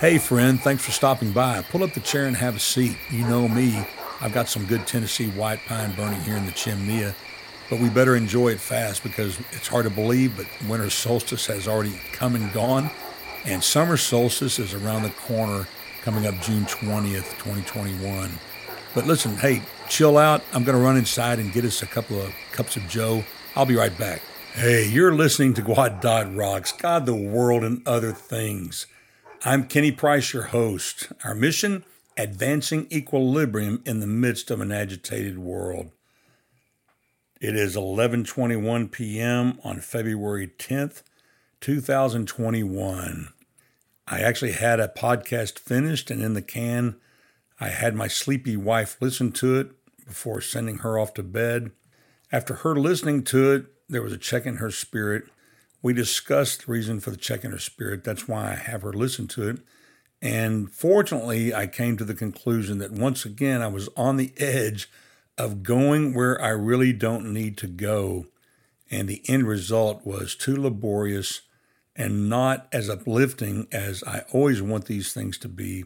Hey, friend, thanks for stopping by. Pull up the chair and have a seat. You know me, I've got some good Tennessee white pine burning here in the chimney, but we better enjoy it fast because it's hard to believe, but winter solstice has already come and gone, and summer solstice is around the corner coming up June 20th, 2021. But listen, hey, chill out. I'm going to run inside and get us a couple of cups of Joe. I'll be right back. Hey, you're listening to Gwot Dot Rocks, God, the world, and other things. I'm Kenny Price, your host. Our mission advancing equilibrium in the midst of an agitated world. It is 11:21 p.m. on February 10th, 2021. I actually had a podcast finished and in the can. I had my sleepy wife listen to it before sending her off to bed. After her listening to it, there was a check in her spirit we discussed the reason for the check in her spirit. That's why I have her listen to it. And fortunately, I came to the conclusion that once again, I was on the edge of going where I really don't need to go. And the end result was too laborious and not as uplifting as I always want these things to be.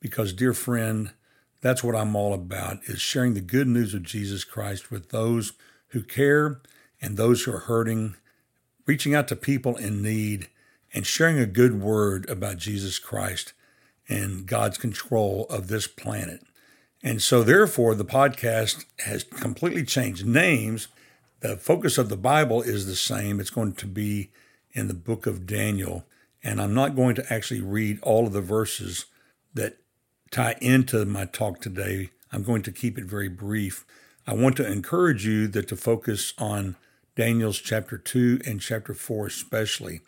Because, dear friend, that's what I'm all about is sharing the good news of Jesus Christ with those who care and those who are hurting reaching out to people in need, and sharing a good word about Jesus Christ and God's control of this planet. And so, therefore, the podcast has completely changed names. The focus of the Bible is the same. It's going to be in the book of Daniel. And I'm not going to actually read all of the verses that tie into my talk today. I'm going to keep it very brief. I want to encourage you that to focus on Daniel's chapter 2 and chapter 4 especially.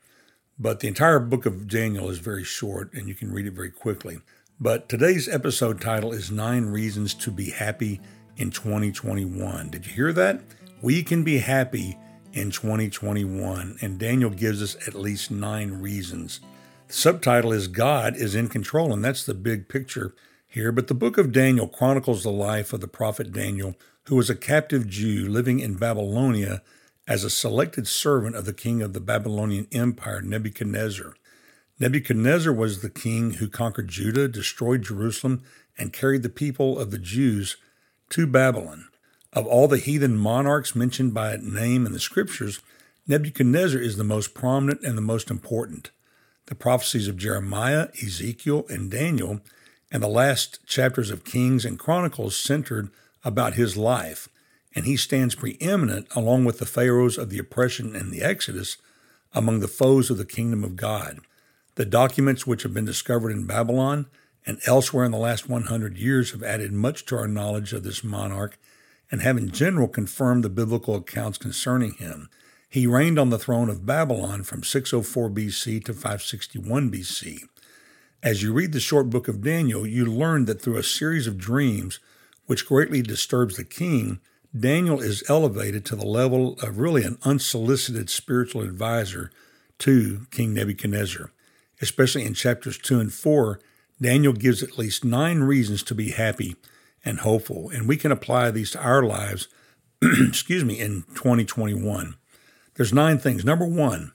But the entire book of Daniel is very short and you can read it very quickly. But today's episode title is Nine Reasons to Be Happy in 2021. Did you hear that? We can be happy in 2021, and Daniel gives us at least nine reasons. The subtitle is God is in control, and that's the big picture here. But the book of Daniel chronicles the life of the prophet Daniel, who was a captive Jew living in Babylonia as a selected servant of the king of the Babylonian Empire, Nebuchadnezzar. Nebuchadnezzar was the king who conquered Judah, destroyed Jerusalem, and carried the people of the Jews to Babylon. Of all the heathen monarchs mentioned by name in the scriptures, Nebuchadnezzar is the most prominent and the most important. The prophecies of Jeremiah, Ezekiel, and Daniel, and the last chapters of Kings and Chronicles centered about his life and he stands preeminent along with the pharaohs of the oppression and the Exodus among the foes of the kingdom of God. The documents which have been discovered in Babylon and elsewhere in the last 100 years have added much to our knowledge of this monarch and have in general confirmed the biblical accounts concerning him. He reigned on the throne of Babylon from 604 BC to 561 BC. As you read the short book of Daniel, you learn that through a series of dreams, which greatly disturbs the king, Daniel is elevated to the level of really an unsolicited spiritual advisor to King Nebuchadnezzar. Especially in chapters 2 and 4, Daniel gives at least nine reasons to be happy and hopeful, and we can apply these to our lives, excuse me, in 2021. There's nine things. Number one,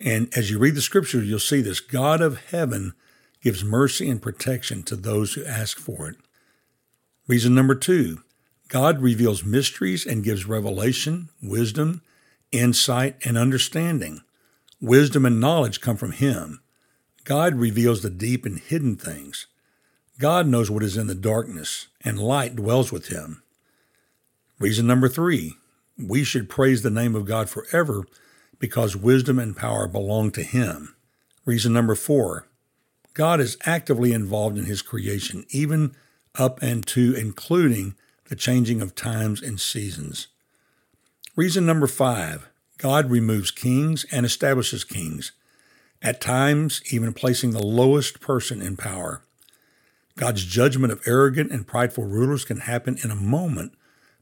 and as you read the scriptures, you'll see this God of heaven gives mercy and protection to those who ask for it. Reason number two, God reveals mysteries and gives revelation, wisdom, insight, and understanding. Wisdom and knowledge come from Him. God reveals the deep and hidden things. God knows what is in the darkness, and light dwells with Him. Reason number three we should praise the name of God forever because wisdom and power belong to Him. Reason number four God is actively involved in His creation, even up and to including the changing of times and seasons. Reason number five God removes kings and establishes kings, at times, even placing the lowest person in power. God's judgment of arrogant and prideful rulers can happen in a moment,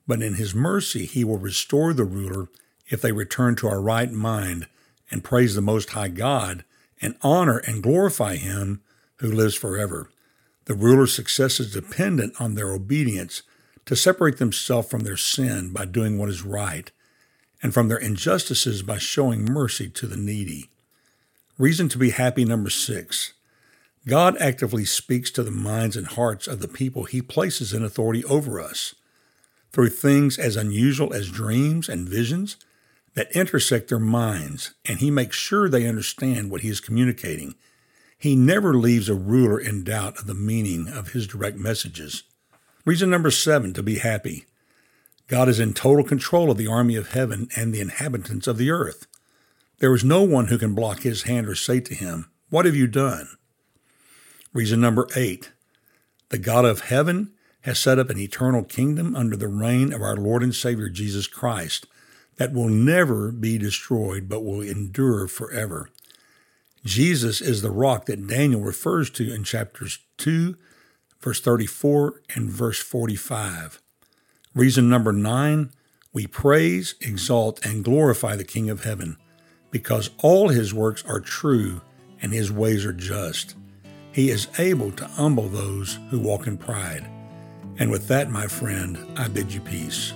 but in His mercy, He will restore the ruler if they return to a right mind and praise the Most High God and honor and glorify Him who lives forever. The ruler's success is dependent on their obedience to separate themselves from their sin by doing what is right, and from their injustices by showing mercy to the needy. Reason to be happy number six. God actively speaks to the minds and hearts of the people he places in authority over us through things as unusual as dreams and visions that intersect their minds, and he makes sure they understand what he is communicating. He never leaves a ruler in doubt of the meaning of his direct messages. Reason number seven to be happy. God is in total control of the army of heaven and the inhabitants of the earth. There is no one who can block his hand or say to him, What have you done? Reason number eight. The God of heaven has set up an eternal kingdom under the reign of our Lord and Savior Jesus Christ that will never be destroyed but will endure forever. Jesus is the rock that Daniel refers to in chapters 2, verse 34, and verse 45. Reason number nine we praise, exalt, and glorify the King of heaven because all his works are true and his ways are just. He is able to humble those who walk in pride. And with that, my friend, I bid you peace.